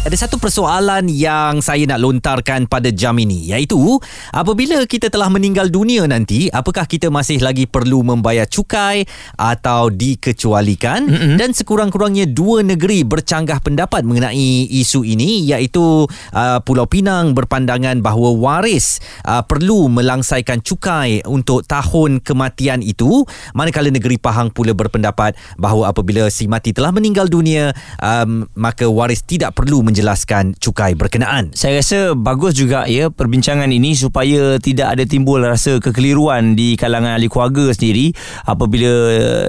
Ada satu persoalan yang saya nak lontarkan pada jam ini iaitu apabila kita telah meninggal dunia nanti apakah kita masih lagi perlu membayar cukai atau dikecualikan mm-hmm. dan sekurang-kurangnya dua negeri bercanggah pendapat mengenai isu ini iaitu uh, Pulau Pinang berpandangan bahawa waris uh, perlu melangsaikan cukai untuk tahun kematian itu manakala negeri Pahang pula berpendapat bahawa apabila si mati telah meninggal dunia um, maka waris tidak perlu menjelaskan cukai berkenaan. Saya rasa bagus juga ya perbincangan ini supaya tidak ada timbul rasa kekeliruan di kalangan ahli keluarga sendiri apabila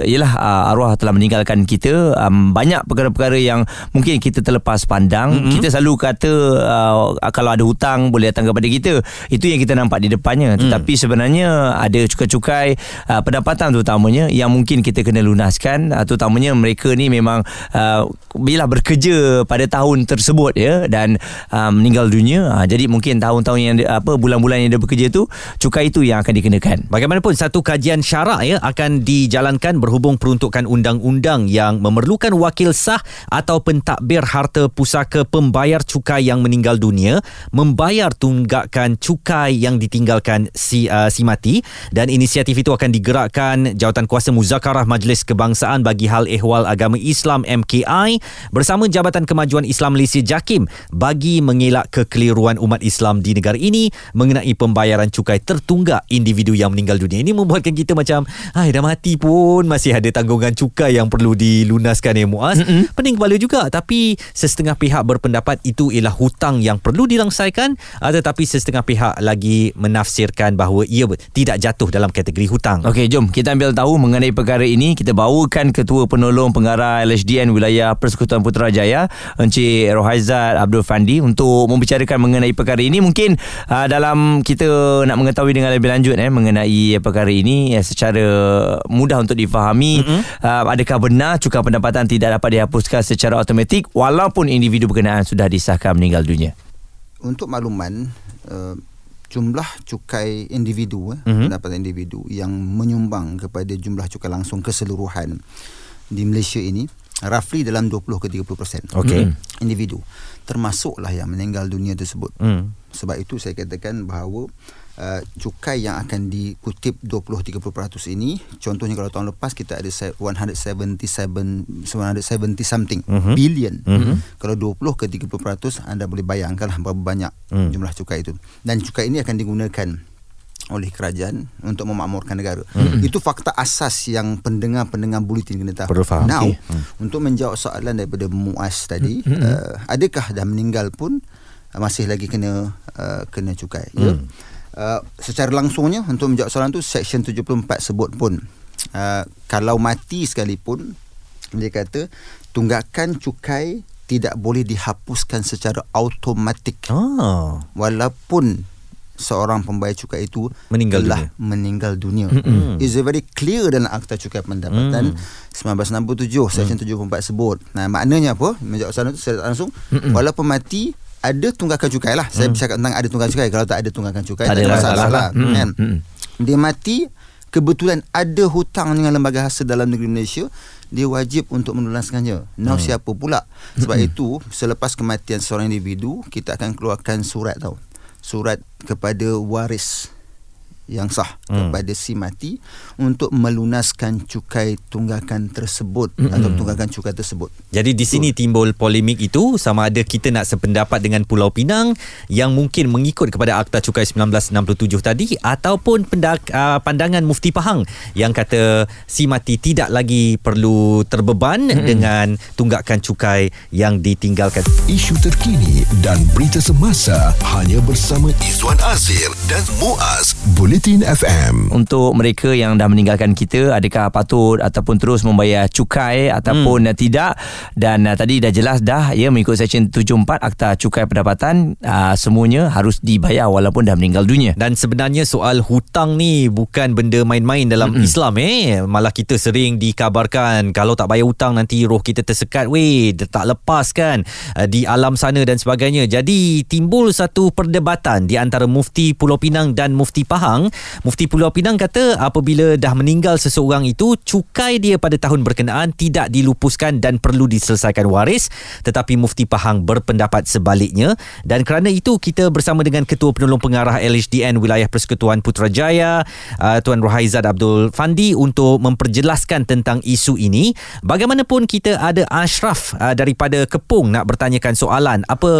yalah arwah telah meninggalkan kita um, banyak perkara-perkara yang mungkin kita terlepas pandang. Mm-hmm. Kita selalu kata uh, kalau ada hutang boleh datang kepada kita. Itu yang kita nampak di depannya. Mm. Tetapi sebenarnya ada cukai-cukai uh, pendapatan terutamanya yang mungkin kita kena lunaskan uh, terutamanya mereka ni memang uh, bila bekerja pada tahun tersebut tersebut ya dan uh, meninggal dunia. Uh, jadi mungkin tahun-tahun yang apa bulan-bulan yang dia bekerja tu cukai itu yang akan dikenakan. Bagaimanapun satu kajian syarak ya akan dijalankan berhubung peruntukan undang-undang yang memerlukan wakil sah atau pentadbir harta pusaka pembayar cukai yang meninggal dunia membayar tunggakan cukai yang ditinggalkan si uh, si mati dan inisiatif itu akan digerakkan jawatan kuasa muzakarah majlis kebangsaan bagi hal ehwal agama Islam MKI bersama Jabatan Kemajuan Islam Malaysia Jakim bagi mengelak kekeliruan umat Islam di negara ini mengenai pembayaran cukai tertunggak individu yang meninggal dunia. Ini membuatkan kita macam, hai dah mati pun masih ada tanggungan cukai yang perlu dilunaskan ya Muaz. Mm-hmm. Pening kepala juga tapi sesetengah pihak berpendapat itu ialah hutang yang perlu dilangsaikan tetapi sesetengah pihak lagi menafsirkan bahawa ia tidak jatuh dalam kategori hutang. Okey, jom kita ambil tahu mengenai perkara ini. Kita bawakan Ketua Penolong Pengarah LHDN Wilayah Persekutuan Putrajaya, Encik Rohai Faizal Abdul Fandi untuk membicarakan mengenai perkara ini mungkin uh, dalam kita nak mengetahui dengan lebih lanjut eh mengenai perkara ini eh, secara mudah untuk difahami mm-hmm. uh, adakah benar cukai pendapatan tidak dapat dihapuskan secara automatik walaupun individu berkenaan sudah disahkan meninggal dunia untuk makluman uh, jumlah cukai individu mm-hmm. pendapatan individu yang menyumbang kepada jumlah cukai langsung keseluruhan di Malaysia ini roughly dalam 20 ke 30% okay. individu termasuklah yang meninggal dunia tersebut mm. sebab itu saya katakan bahawa uh, cukai yang akan dikutip 20-30% ini contohnya kalau tahun lepas kita ada 177 170 something mm-hmm. billion mm-hmm. kalau 20 ke 30% anda boleh bayangkanlah berapa banyak mm. jumlah cukai itu dan cukai ini akan digunakan oleh kerajaan untuk memakmurkan negara. Hmm. Itu fakta asas yang pendengar-pendengar bulletin kena tahu. Perlu faham. Now, okay. hmm. untuk menjawab soalan daripada Muaz tadi, hmm. uh, adakah dah meninggal pun uh, masih lagi kena uh, kena cukai? Ya? Hmm. Ya. Uh, secara langsungnya untuk menjawab soalan tu section 74 sebut pun uh, kalau mati sekalipun dia kata tunggakan cukai tidak boleh dihapuskan secara automatik. Ah. Walaupun seorang pembayar cukai itu meninggal telah dunia. meninggal dunia. Mm-hmm. It's very clear dalam Akta Cukai Pendapatan mm. 1967 Section mm. 74 sebut. Nah, maknanya apa? Menjawab soalan itu secara langsung mm-hmm. walaupun mati ada tunggakan cukai lah. Saya mm. bercakap tentang ada tunggakan cukai. Kalau tak ada tunggakan cukai tak, tak ada masalah lah. Mm. Kan? Mm. Dia mati kebetulan ada hutang dengan lembaga hasil dalam negeri Malaysia dia wajib untuk melunaskannya. Now hmm. siapa pula? Sebab hmm. itu selepas kematian seorang individu kita akan keluarkan surat tau surat kepada waris yang sah hmm. kepada si mati untuk melunaskan cukai tunggakan tersebut hmm. atau tunggakan cukai tersebut. Jadi di sini so, timbul polemik itu sama ada kita nak sependapat dengan Pulau Pinang yang mungkin mengikut kepada Akta Cukai 1967 tadi ataupun pendak, uh, pandangan Mufti Pahang yang kata si mati tidak lagi perlu terbeban hmm. dengan tunggakan cukai yang ditinggalkan. Isu terkini dan berita semasa hanya bersama Izwan Azir dan Muaz Bulletin FM. Untuk mereka yang dah meninggalkan kita, adakah patut ataupun terus membayar cukai ataupun hmm. tidak? Dan uh, tadi dah jelas dah ya mengikut Seksyen 74 Akta Cukai Pendapatan uh, semuanya harus dibayar walaupun dah meninggal dunia. Dan sebenarnya soal hutang ni bukan benda main-main dalam hmm. Islam eh. Malah kita sering dikabarkan kalau tak bayar hutang nanti roh kita tersekat weh, tak lepas kan uh, di alam sana dan sebagainya. Jadi timbul satu perdebatan di antara Mufti Pulau Pinang dan Mufti Pahang Pinang. Mufti Pulau Pinang kata apabila dah meninggal seseorang itu, cukai dia pada tahun berkenaan tidak dilupuskan dan perlu diselesaikan waris. Tetapi Mufti Pahang berpendapat sebaliknya. Dan kerana itu, kita bersama dengan Ketua Penolong Pengarah LHDN Wilayah Persekutuan Putrajaya, uh, Tuan Rohaizad Abdul Fandi untuk memperjelaskan tentang isu ini. Bagaimanapun kita ada Ashraf uh, daripada Kepung nak bertanyakan soalan. Apa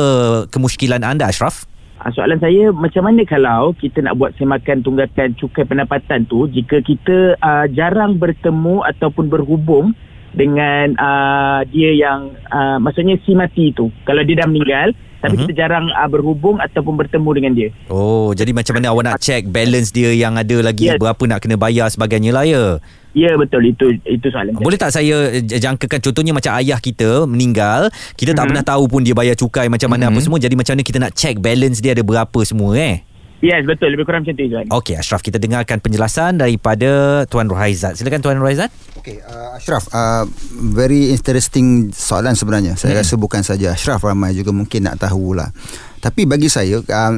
kemusykilan anda Ashraf? Ah, Soalan saya macam mana kalau kita nak buat semakan tunggakan cukai pendapatan tu jika kita uh, jarang bertemu ataupun berhubung dengan uh, dia yang uh, maksudnya si mati tu kalau dia dah meninggal tapi Mhm. kita jarang uh, berhubung ataupun bertemu dengan dia. Oh, jadi macam mana awak nak check balance dia yang ada lagi Yes. berapa nak kena bayar sebagainya lah ya? Ya betul itu itu soalan. Boleh tak saya jangkakan contohnya macam ayah kita meninggal, kita tak Mhm. pernah tahu pun dia bayar cukai macam mana apa semua. Jadi macam mana kita nak check balance dia ada berapa semua eh? Yes betul lebih kurang macam tu Izwan. Okey, Ashraf kita dengarkan penjelasan daripada Tuan Rohaizat. Silakan Tuan Rohaizat. Okay, uh, Ashraf, uh, very interesting soalan sebenarnya. Saya rasa bukan saja Ashraf ramai juga mungkin nak tahulah. Tapi bagi saya, uh,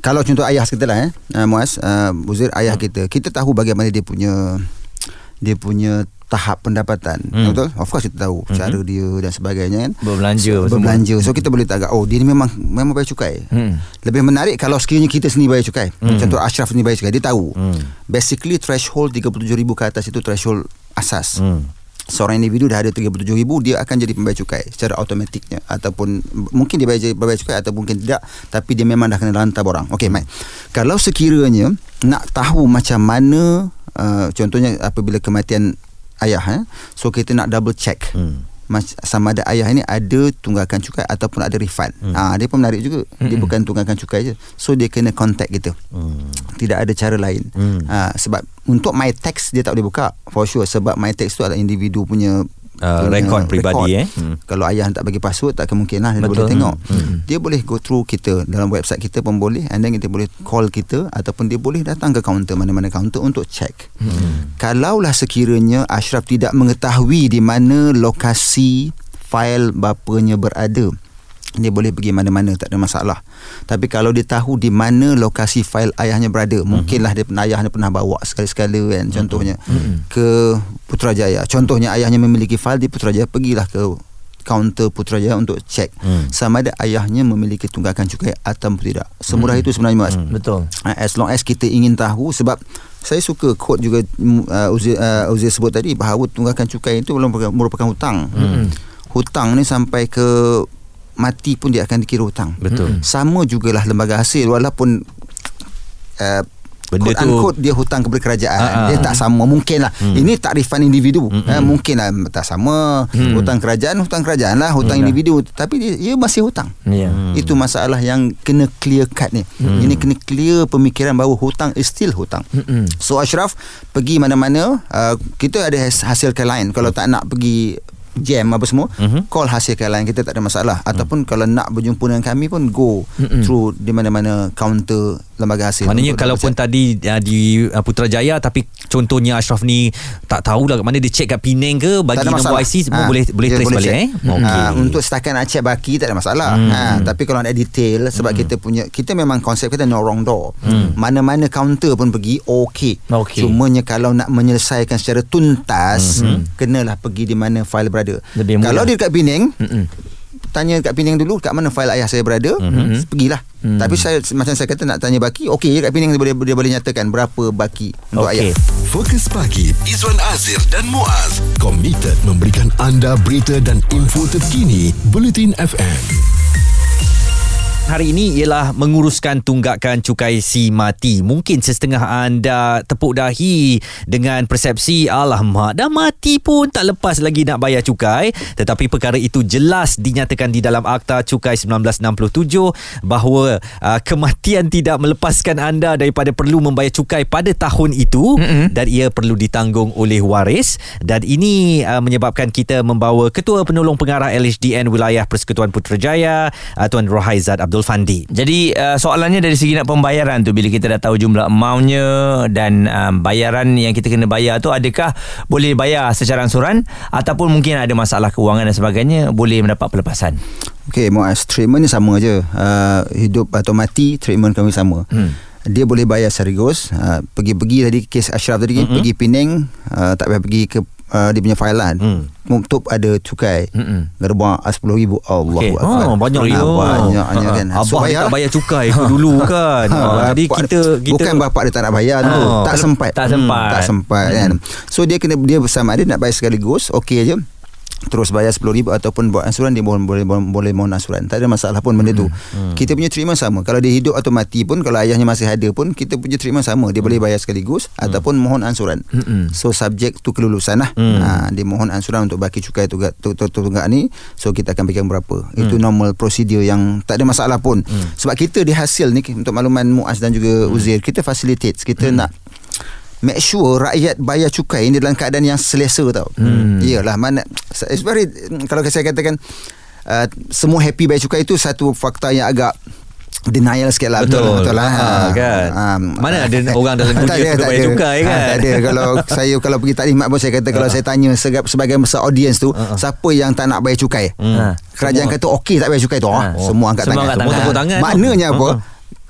kalau contoh ayah kita lah, eh, uh, Muaz, uh, Buzir, ayah kita, kita tahu bagaimana dia punya dia punya tahap pendapatan. Hmm. Betul? Of course kita tahu cara dia dan sebagainya kan. Berbelanja So, berbelanja. So kita boleh tahu oh dia ni memang memang bayar cukai. Hmm. Lebih menarik kalau sekiranya kita sendiri bayar cukai. Hmm. Contoh Ashraf ni bayar cukai, dia tahu. Hmm. Basically threshold 37,000 ke atas itu threshold asas. Hmm. Seorang individu dah ada 37,000 dia akan jadi pembayar cukai secara automatiknya ataupun mungkin dia bayar, bayar cukai atau mungkin tidak tapi dia memang dah kena lantar orang. Okey, Mai. Kalau sekiranya nak tahu macam mana uh, contohnya apabila kematian ayah eh, so kita nak double check. Hmm. Mas, sama ada ayah ini ada tunggakan cukai ataupun ada refund. Hmm. Ah dia pun menarik juga. Dia bukan tunggakan cukai je. So dia kena contact kita. Hmm. Tidak ada cara lain. Hmm. Ah sebab untuk my tax dia tak boleh buka for sure sebab my tax tu adalah individu punya Uh, rekod peribadi, eh. Hmm. Kalau ayah tak bagi password tak kemungkinan lah dia Betul. boleh tengok. Hmm. Dia boleh go through kita dalam website kita pun boleh and then dia boleh call kita ataupun dia boleh datang ke kaunter mana-mana kaunter untuk check. Hmm. Kalaulah sekiranya Ashraf tidak mengetahui di mana lokasi fail bapanya berada dia boleh pergi mana-mana tak ada masalah. Tapi kalau dia tahu di mana lokasi fail ayahnya berada, mungkinlah dia pernah ayahnya pernah bawa sekali-sekala kan contohnya ke Putrajaya. Contohnya ayahnya memiliki fail di Putrajaya, pergilah ke kaunter Putrajaya untuk cek Hmm. sama ada ayahnya memiliki tunggakan cukai atau tidak. Semudah itu sebenarnya Mas. Betul. Uh, as long as kita ingin tahu sebab saya suka quote juga mm, uh, Uzir, uh, Uzir sebut tadi bahawa tunggakan cukai itu merupakan, merupakan hutang. Hmm. Hutang ni sampai ke mati pun dia akan dikira hutang. Betul. Sama jugalah lembaga hasil walaupun uh, Benda quote tu- unquote dia hutang kepada kerajaan Ah, ah. dia tak sama mungkin lah Hmm. ini takrifan individu eh, mungkin lah tak sama Hmm. hutang kerajaan hutang kerajaan lah hutang individu tapi dia, dia masih hutang Ya. Hmm. itu masalah yang kena clear cut ni. Hmm. Ini kena clear pemikiran bahawa hutang is still hutang. Mm-mm. So Ashraf pergi mana-mana uh, kita ada has- hasilkan lain kalau tak nak pergi jam apa semua Mhm. call hasilkan lain kita tak ada masalah ataupun kalau nak berjumpa dengan kami pun go Mm-mm. through di mana-mana kaunter lembaga hasil Maknanya kalau pun tadi uh, di uh, Putrajaya tapi contohnya Ashraf ni tak tahulah kat mana dia check kat Penang ke bagi nombor. IC Ha, boleh boleh dia trace boleh balik check. eh. Okey. Ha, untuk setakat nak check baki tak ada masalah. Hmm. Ha, tapi kalau nak detail sebab kita punya kita memang konsep kita no wrong door. Mana-mana kaunter pun pergi okey. Okey. Cumanya kalau nak menyelesaikan secara tuntas kenalah pergi di mana file berada. Lebih mudah. Kalau dia dekat Penang Mm-mm. Tanya kat Penang dulu kat mana file ayah saya berada Mhm. pergilah Hmm. tapi saya macam saya kata nak tanya baki okey kat Penang dia boleh dia boleh nyatakan berapa baki untuk Okey. ayah Fokus pagi Izwan Azir dan Muaz komited memberikan anda berita dan info terkini Bulletin FM. Hari ini ialah menguruskan tunggakan cukai si mati. Mungkin setengah anda tepuk dahi dengan persepsi alamak dah mati pun tak lepas lagi nak bayar cukai. Tetapi perkara itu jelas dinyatakan di dalam Akta Cukai 1967 bahawa uh, kematian tidak melepaskan anda daripada perlu membayar cukai pada tahun itu mm-hmm. dan ia perlu ditanggung oleh waris dan ini uh, menyebabkan kita membawa Ketua Penolong Pengarah LHDN Wilayah Persekutuan Putrajaya uh, Tuan Rohaizat Abdul Fandi. Jadi uh, soalannya dari segi nak pembayaran tu bila kita dah tahu jumlah amountnya dan um, bayaran yang kita kena bayar tu adakah boleh bayar secara ansuran ataupun mungkin ada masalah keuangan dan sebagainya boleh mendapat pelepasan. Okey Muaz, treatment ni sama je. Uh, hidup atau mati, treatment kami sama. Hmm. dia boleh bayar sekaligus uh, pergi-pergi tadi kes Ashraf tadi mm-hmm. pergi Penang uh, tak payah pergi ke uh, dia punya filean mm. untuk ada cukai gerbang RM10,000 Allah Okey. Oh, banyak ya. banyaknya kan Abah So, bayar tak lah. bayar cukai ke dulu kan. Ha, Ah, jadi bapak- kita kita bukan bapak dia tak nak bayar tu Ha. tak Kalau- sempat tak sempat. tak sempat kan so dia kena dia bersama dia nak bayar sekaligus okey aje terus bayar RM10,000 ataupun buat ansuran dia boleh boleh boleh, boleh mohon ansuran tak ada masalah pun benda tu. Kita punya treatment sama. Kalau dia hidup atau mati pun kalau ayahnya masih ada pun kita punya treatment sama. Dia boleh bayar sekaligus ataupun mohon ansuran so subject tu kelulusan lah. Ha, dia mohon ansuran untuk baki cukai tunggak, tu- tu- tu- tunggak ni. So kita akan pegang berapa. Itu normal prosedur yang tak ada masalah pun. Sebab kita di hasil ni untuk makluman Muaz dan juga Uzair kita facilitate. Kita nak make sure rakyat bayar cukai ini dalam keadaan yang selesa tau. Hmm. Iyalah mana it's very kalau saya katakan uh, semua happy bayar cukai itu satu fakta yang agak denial sikit lah Betul. betul lah Ha, kan. Mana ada orang dalam dunia tak ada, tu tak bayar ada. cukai, Ha, kan? tak ada kalau saya kalau pergi taklimat pun saya kata kalau saya tanya segap, sebagai besar audience tu siapa yang tak nak bayar cukai Ha. kerajaan kata okey tak bayar cukai tu Ha. ha. semua angkat Semua tangan angkat Semua tepuk tangan. maknanya apa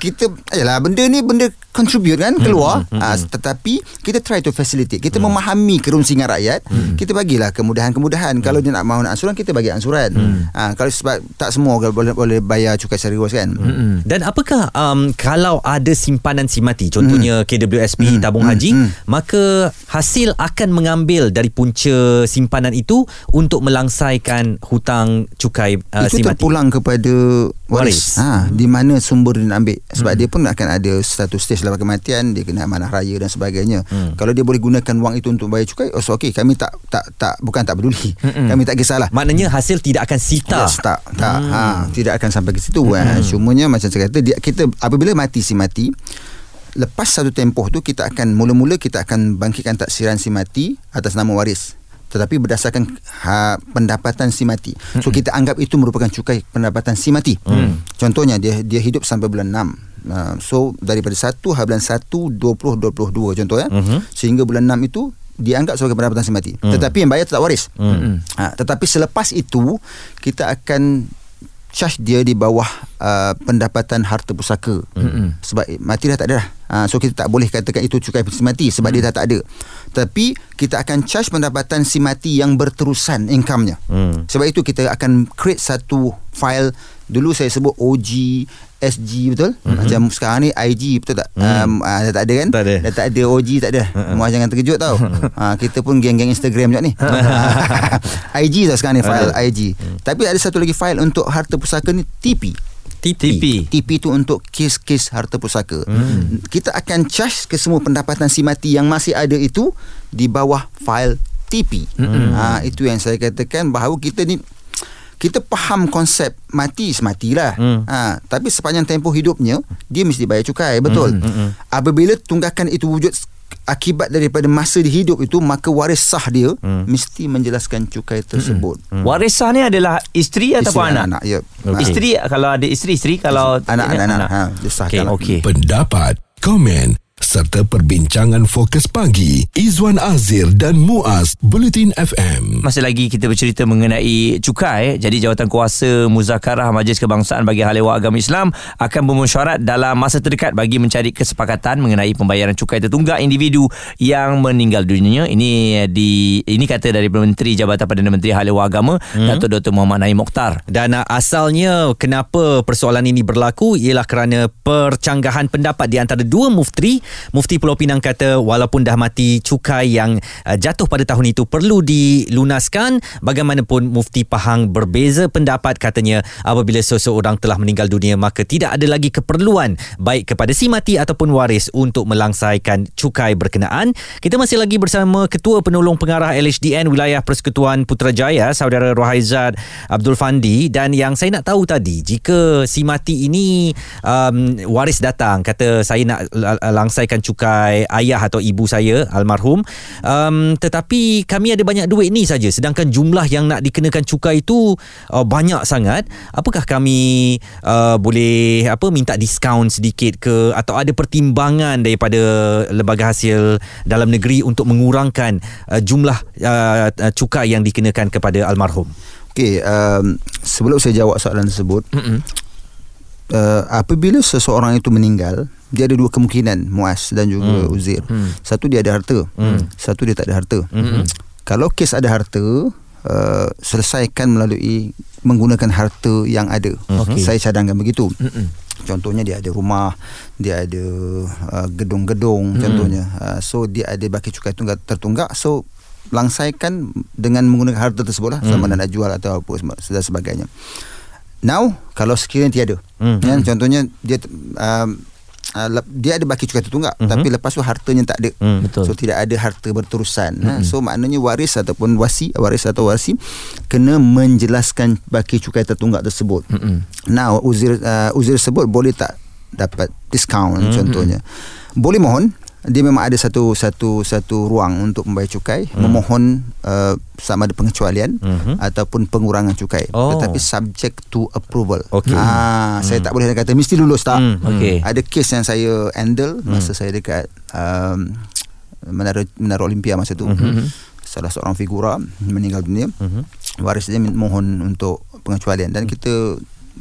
kita yalah benda ni benda contribute kan keluar. hmm, ha, tetapi kita try to facilitate. Kita memahami kerunsingan rakyat. Kita bagilah kemudahan-kemudahan. Kalau dia nak mahu nak ansuran kita bagi ansuran. Ha, kalau sebab tak semua boleh boleh bayar cukai serius kan. Dan apakah um, kalau ada simpanan simati contohnya Hmm. KWSP tabung haji maka hasil akan mengambil dari punca simpanan itu untuk melangsaikan hutang cukai uh, itu simati. terpulang kepada Waris. waris, ha, di mana sumber dia nak ambil sebab dia pun akan ada satu stage lepas kematian dia kena amanah raya dan sebagainya. Kalau dia boleh gunakan wang itu untuk bayar cukai oh so okey kami tak tak tak bukan tak peduli. Kami tak kisahlah. Maknanya hasil tidak akan sita. Yes, tak tak. Ha, tidak akan sampai ke situ. Hmm. cumanya macam saya kata dia, kita apabila mati si mati lepas satu tempoh tu kita akan mula-mula kita akan bangkitkan taksiran si mati atas nama waris tetapi berdasarkan ha, pendapatan si mati. So kita anggap itu merupakan cukai pendapatan si mati. Contohnya dia dia hidup sampai bulan 6. Uh, so daripada 1 hari bulan 1 20 22 contoh ya. Sehingga bulan 6 itu dianggap sebagai pendapatan si mati. Tetapi yang bayar tetap waris. Ha, tetapi selepas itu kita akan charge dia di bawah uh, pendapatan harta pusaka. Mm-hmm. Sebab eh, mati dah tak ada dah. Uh, so kita tak boleh katakan itu cukai si mati sebab mm. dia dah tak ada. Tapi kita akan charge pendapatan si mati yang berterusan income-nya. Hmm. Sebab itu kita akan create satu file dulu saya sebut OG SG betul mm-hmm. macam sekarang ni IG betul tak mm. um, uh, dah tak ada kan Tak ada. dah tak ada OG tak ada Muaz jangan terkejut tau uh, kita pun geng-geng Instagram juga ni IG tau sekarang ni file IG tapi ada satu lagi file untuk harta pusaka ni TP TP. TP tu untuk kes-kes harta pusaka. Hmm. Kita akan charge ke semua pendapatan si mati yang masih ada itu di bawah file TP. Hmm. Ha, itu yang saya katakan bahawa kita ni kita faham konsep mati sematilah. Hmm. Ha, tapi sepanjang tempoh hidupnya dia mesti bayar cukai, betul. Hmm. Apabila tunggakan itu wujud akibat daripada masa dia hidup itu maka waris sah dia hmm. mesti menjelaskan cukai tersebut. Hmm. Waris sah ni adalah isteri ataupun anak? anak ya. Okay. Isteri kalau ada isteri isteri kalau Anak-anak anak. Ha, dia sahkan. lah. Okey. Pendapat, komen serta perbincangan fokus pagi Izwan Azir dan Muaz Bulletin FM. Masih lagi kita bercerita mengenai cukai. Jadi Jawatan Kuasa Muzakarah Majlis Kebangsaan bagi Hal Ehwal Agama Islam akan bermesyuarat dalam masa terdekat bagi mencari kesepakatan mengenai pembayaran cukai tertunggak individu yang meninggal dunia. Ini di ini kata dari Menteri Jabatan Perdana Menteri Hal Ehwal Agama hmm. Datuk Dr. Muhammad Naim Mokhtar. Dan uh, asalnya kenapa persoalan ini berlaku ialah kerana percanggahan pendapat di antara dua mufteri. Mufti Pulau Pinang kata walaupun dah mati cukai yang uh, jatuh pada tahun itu perlu dilunaskan. Bagaimanapun Mufti Pahang berbeza pendapat katanya apabila seseorang telah meninggal dunia maka tidak ada lagi keperluan baik kepada si mati ataupun waris untuk melangsaikan cukai berkenaan. Kita masih lagi bersama Ketua Penolong Pengarah LHDN Wilayah Persekutuan Putrajaya Saudara Rohaizad Abdul Fandi dan yang saya nak tahu tadi jika si mati ini um, waris datang kata saya nak l- langsaikan cukai ayah atau ibu saya almarhum. Um, tetapi kami ada banyak duit ni saja. Sedangkan jumlah yang nak dikenakan cukai itu uh, banyak sangat. Apakah kami uh, boleh apa minta diskaun sedikit ke? Atau ada pertimbangan daripada lembaga hasil dalam negeri untuk mengurangkan uh, jumlah uh, uh, cukai yang dikenakan kepada almarhum? Okey, um, sebelum saya jawab soalan tersebut, uh, apabila seseorang itu meninggal, dia ada dua kemungkinan Muaz dan juga hmm. Uzair. Hmm. Satu dia ada harta. Hmm. Satu dia tak ada harta. Hmm. Kalau kes ada harta, uh, selesaikan melalui menggunakan harta yang ada. Okay. Saya cadangkan begitu. Hmm. Contohnya dia ada rumah, dia ada uh, gedung-gedung hmm. contohnya. Uh, so dia ada baki cukai tunggak tertunggak. So langsaikan dengan menggunakan harta tersebut lah hmm. sama nak jual atau apa dan sebagainya. Now kalau sekiranya tiada, hmm. kan contohnya dia um, uh, dia ada baki cukai tertunggak hmm. tapi lepas tu hartanya tak ada. Hmm. Betul. So tidak ada harta berterusan. Hmm. Ha? So maknanya waris ataupun wasi waris atau wasi kena menjelaskan baki cukai tertunggak tersebut. Hmm. Now uzir uh, uzir sebut boleh tak dapat diskaun hmm. contohnya. Boleh mohon dia memang ada satu satu satu ruang untuk membayar cukai hmm. memohon uh, sama ada pengecualian hmm. ataupun pengurangan cukai oh. tetapi subject to approval okay. ah hmm. saya tak boleh kata mesti lulus tak hmm. okay. ada kes yang saya handle hmm. masa saya dekat um, menara menara olimpia masa tu hmm. salah seorang figura meninggal dunia hmm. waris dia mohon untuk pengecualian dan hmm. kita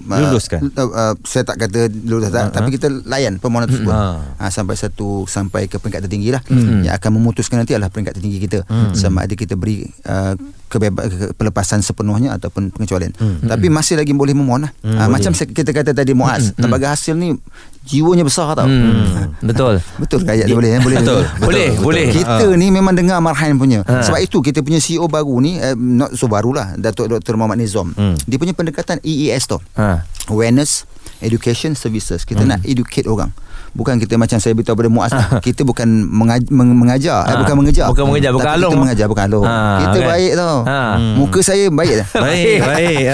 luluskan uh, uh, saya tak kata lulus tak uh-huh. tapi kita layan permohonan tersebut uh-huh. uh, sampai satu sampai ke peringkat tertinggi lah uh-huh. yang akan memutuskan nanti adalah peringkat tertinggi kita uh-huh. sama ada kita beri uh, kebebas pelepasan sepenuhnya ataupun pengecualian uh-huh. tapi masih lagi boleh memohon lah uh-huh. uh, macam kita kata tadi Muaz uh-huh. tembaga hasil ni jiwanya besar tau. Hmm, betul. betul ke ayat dia boleh eh? boleh. Betul. betul. Boleh, betul. boleh. Kita ha. ni memang dengar Marhain punya. Ha. Sebab itu kita punya CEO baru ni eh, not so barulah Datuk Dr Muhammad Nizam. Hmm. Dia punya pendekatan EES tu. Ha. Awareness, education, services. Kita hmm. nak educate orang bukan kita macam saya beritahu pada Muaz lah. kita bukan mengaj- meng- mengajar. Eh, bukan mengejar. Bukan mengejar bukan alung. kita mengajar bukan alung. Ha, kita kan? baik tau. Ha. muka saya baik dah. Baik baik.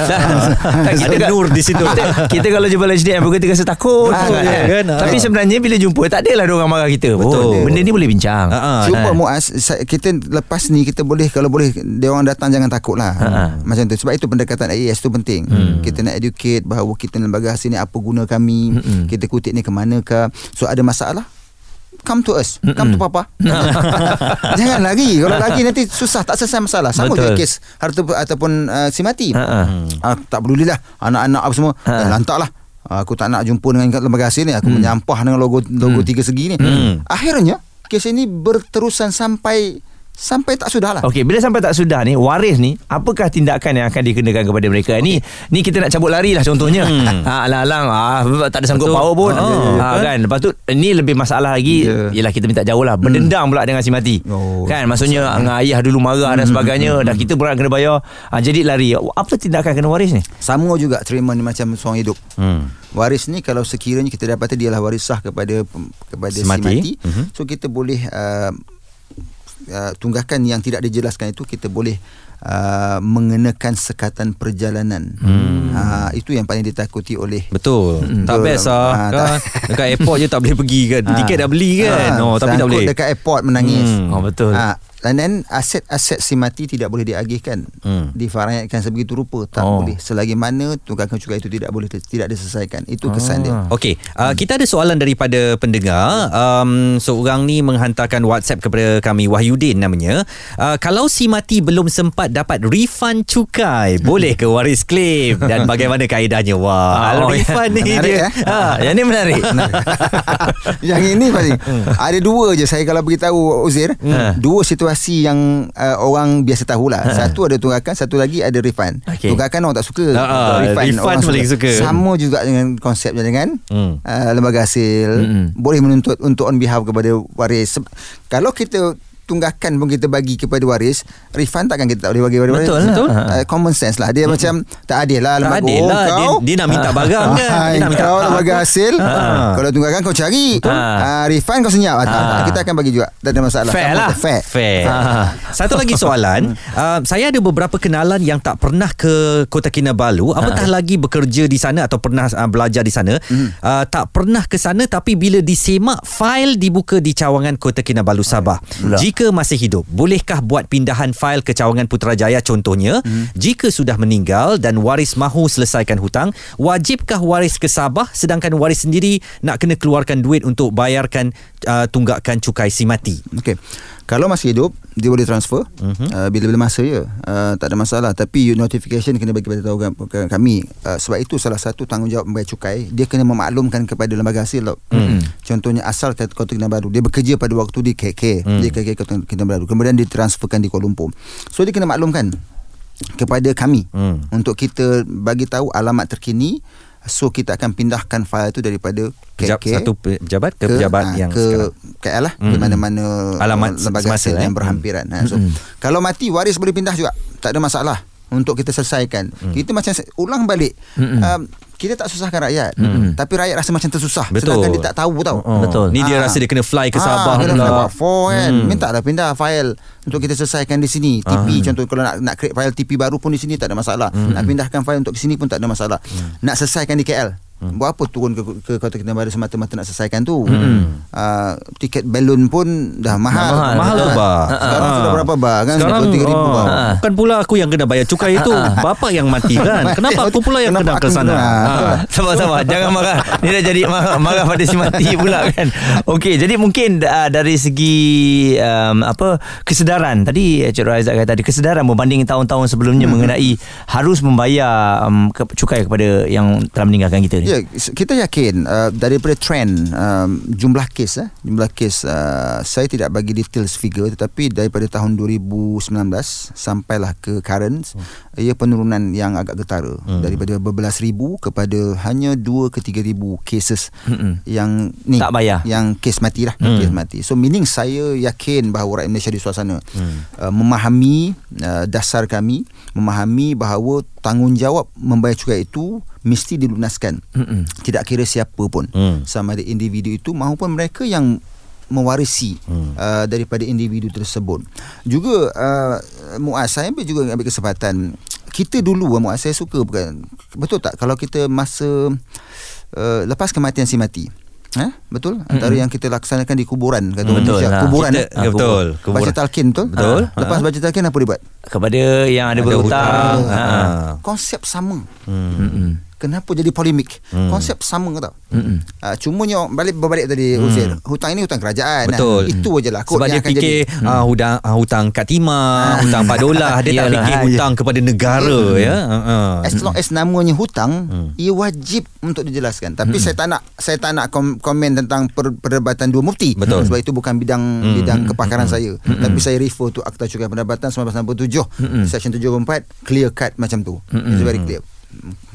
kita ada nur di situ. kita, kita kalau jumpa HDM pun kita rasa takut. Ha, kan? Kan? kan? tapi sebenarnya bila jumpa tak adalah orang marah kita. Betul. Oh, benda ni boleh bincang. Ha, cuba ha. Muaz kita lepas ni kita boleh kalau boleh dia orang datang jangan takut lah. Ha. macam tu. Sebab itu pendekatan AES tu penting. Hmm. kita nak educate bahawa kita lembaga hasil ni apa guna kami. Hmm. kita kutip ni ke manakah So ada masalah? Come to us. Mm-mm. Come to papa. Jangan lagi Kalau lagi nanti Susah. Tak selesai masalah. Sama juga kes Harta ataupun uh, Si mati. Uh, Tak pedulilah. Anak-anak apa semua. Uh. eh, Lantak lah. Aku tak nak jumpa dengan lembaga hasil ni. Aku hmm. menyampah dengan logo logo hmm. tiga segi ni. Hmm. Akhirnya Kes ini berterusan sampai sampai tak sudah lah. Okey, bila sampai tak sudah ni, waris ni, apakah tindakan yang akan dikenakan kepada mereka? Okay. Ni ni kita nak cabut lari lah contohnya. Hmm. Ha, alang-alang, ah, tak ada sanggup power pun. Oh, ha, kan? Lepas tu, ni lebih masalah lagi, yeah. ialah kita minta jauh lah. Berdendam hmm. pula dengan si mati. Oh. Kan, maksudnya dengan ayah dulu marah hmm. dan sebagainya. Hmm. Dan kita berat kena bayar. Ha, jadi lari. Apa tindakan kena waris ni? Sama juga treatment macam seorang hidup. Hmm. Waris ni kalau sekiranya kita dapati dia lah waris sah kepada kepada si mati, si mati uh-huh. so kita boleh uh, uh, tunggakan yang tidak dijelaskan itu kita boleh uh, mengenakan sekatan perjalanan. Hmm. Uh, itu yang paling ditakuti oleh Betul. Hmm. Tak best ah. Uh, kan. dekat airport je tak boleh pergi kan. Tiket dah beli kan. Uh, oh, tapi tak boleh. dekat airport menangis. Hmm. Oh betul. Uh, And then aset-aset si mati tidak boleh diagihkan hmm. Difarayatkan sebegitu rupa Tak oh. boleh Selagi mana tunggakan cukai itu tidak boleh Tidak diselesaikan Itu kesan ah. dia Okey uh, Kita ada soalan daripada pendengar um, Seorang ni menghantarkan WhatsApp kepada kami Wahyudin namanya uh, Kalau si mati belum sempat dapat refund cukai Boleh ke waris claim Dan bagaimana kaedahnya Wah oh, refund ya. ni menarik, dia eh? ha, Yang ni menarik Yang ini paling hmm. Ada dua je Saya kalau beritahu Uzir hmm. Dua situasi situasi yang uh, orang biasa tahulah. Ha. Satu ada tunggakan, satu lagi ada refund. Okay. Tunggakan orang tak suka. Ha, ha. Refund, refund orang suka. suka. Sama juga dengan konsepnya dengan hmm. uh, lembaga hasil. Hmm. Boleh menuntut untuk on behalf kepada waris. Kalau kita tunggakan pun kita bagi kepada waris refund takkan kita tak boleh bagi kepada waris? Betul, betul. Uh, common sense lah. Dia hmm. macam tak adil lah tak adil lah. Kau, dia, dia nak minta barang kan dia nak minta kau lembaga hasil. Kalau tunggakan kau cari. Uh, refund kau senyap. Uh, kita akan bagi juga. Tak ada masalah. Fair lah. fair, fair. satu lagi soalan. Uh, saya ada beberapa kenalan yang tak pernah ke Kota Kinabalu. Apatah lagi bekerja di sana atau pernah uh, belajar di sana? Uh, tak pernah ke sana tapi bila disemak fail dibuka di cawangan Kota Kinabalu Sabah. Jika jika masih hidup, bolehkah buat pindahan fail ke cawangan Putrajaya contohnya? Hmm. Jika sudah meninggal dan waris mahu selesaikan hutang, wajibkah waris ke Sabah sedangkan waris sendiri nak kena keluarkan duit untuk bayarkan uh, tunggakan cukai si mati. Okey. Kalau masih hidup dia boleh transfer uh-huh. uh, bila-bila masa je. Uh, tak ada masalah tapi you notification kena bagi pada tahu kami. Uh, sebab itu salah satu tanggungjawab membayar cukai dia kena memaklumkan kepada lembaga hasil tau. Mhm. Contohnya asal Kota Kinabalu dia bekerja pada waktu di KK. Hmm. Dia KK Kota Kinabalu. Kemudian ditransferkan di Kuala Lumpur. So dia kena maklumkan kepada kami Hmm. untuk kita bagi tahu alamat terkini so kita akan pindahkan fail itu daripada Pejab, KK satu pejabat ke, pejabat ah, yang ke sekarang. KL lah Mm-mm. di mana-mana Alamat lembaga semasa, eh. yang berhampiran ha. so kalau mati waris boleh pindah juga tak ada masalah untuk kita selesaikan. Mm. kita macam ulang balik. Um, kita tak susahkan rakyat. Tapi rakyat rasa macam tersusah. Betul. sedangkan dia tak tahu tau. Oh. Betul. Ni dia Ah. rasa dia kena fly ke Ah, Sabah kena pula. fly buat for kan? Hmm. minta lah pindah file untuk kita selesaikan di sini. TP contoh kalau nak nak create file TP baru pun di sini tak ada masalah. Nak pindahkan file untuk ke sini pun tak ada masalah. Nak selesaikan di KL Buat apa turun ke, ke Kota Kinabalu semata-mata nak selesaikan tu uh, Tiket balloon pun dah mahal mahal, Mahal betul. tu bah. Sekarang Ah. sudah berapa bah kan Sekarang Sudah 3,000 bah oh, bukan pula aku yang kena bayar cukai itu. Bapa yang mati kan. Kenapa aku pula yang kena Kenapa ke aku sana? kena? Ha. Sabar-sabar Jangan marah Ni dah jadi marah, marah pada si mati pula kan Okey Jadi mungkin uh, Dari segi um, Apa Kesedaran Tadi Cik Raizat kata tadi Kesedaran berbanding tahun-tahun sebelumnya Hmm. Mengenai Harus membayar um, ke, Cukai kepada Yang telah meninggalkan kita ni Ya, kita yakin uh, daripada trend um, jumlah kes eh, jumlah kes uh, saya tidak bagi details figure tetapi daripada tahun 2019 sampailah ke current hmm. ia penurunan yang agak getara hmm. daripada berbelas ribu kepada hanya 2 ke 3 ribu cases Mm-mm. yang ni Tak bayar. yang kes mati lah hmm. kes mati so meaning saya yakin bahawa rakyat Malaysia di suasana hmm. uh, memahami uh, dasar kami memahami bahawa tanggungjawab membayar cukai itu mesti dilunaskan Mm-mm. tidak kira siapa pun Hmm. sama ada individu itu maupun mereka yang mewarisi hmm. uh, daripada individu tersebut juga uh, Muaz saya ambil juga ambil kesempatan kita dulu uh, Muaz saya suka bukan betul tak kalau kita masa uh, lepas kematian si mati Eh, betul antara yang kita laksanakan di kuburan kata orang Betul lah. kuburan Kita- eh? ya, betul. baca Kuburan. talqin betul Betul. Ah, lepas baca talqin apa dia buat Kepada yang ada, Ada berhutang hutang. ha. Ha. konsep sama Mm-mm. Kenapa jadi polemik hmm. konsep sama tau Mm-mm. Uh, cumanya balik berbalik tadi hmm. Uzir Hutang ini hutang kerajaan Betul. nah. Itu je lah Sebab dia fikir jadi. uh, hutang uh, hutang kat timah, hutang 4 dolar, dia tak Yalah. fikir hutang kepada negara ya. Uh, As long as namanya hutang Hmm. Ia wajib untuk dijelaskan Tapi saya tak nak Saya tak nak kom- komen tentang per, Perdebatan dua mufti Betul. Sebab itu bukan bidang Hmm. Bidang kepakaran saya Tapi saya refer to Akta Cukai Pendapatan 1967 Section 74 Clear cut macam tu It's very clear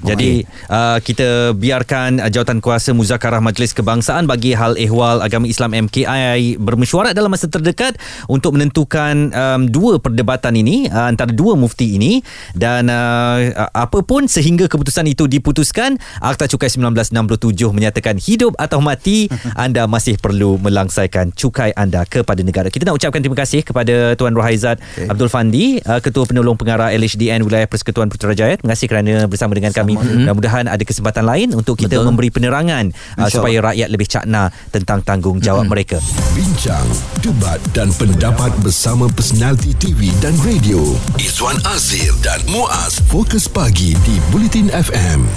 Jadi uh, kita biarkan uh, jawatan kuasa muzakarah Majlis Kebangsaan bagi hal ehwal agama Islam MKI bermesyuarat dalam masa terdekat untuk menentukan um, dua perdebatan ini uh, antara dua mufti ini dan uh, apa pun sehingga keputusan itu diputuskan Akta Cukai 1967 menyatakan hidup atau mati anda masih perlu melangsaikan cukai anda kepada negara. Kita nak ucapkan terima kasih kepada Tuan Rohaizat okay. Abdul Fandi uh, Ketua Penolong Pengarah LHDN Wilayah Persekutuan Putrajaya. Terima kasih kerana bersama dengan kami. Mudah-mudahan ada kesempatan lain untuk kita Betul. memberi penerangan uh, supaya rakyat lebih cakna tentang tanggungjawab mereka. Bincang, debat dan pendapat bersama personaliti TV dan radio. Izwan Azir dan Muaz Fokus Pagi di Bulletin FM.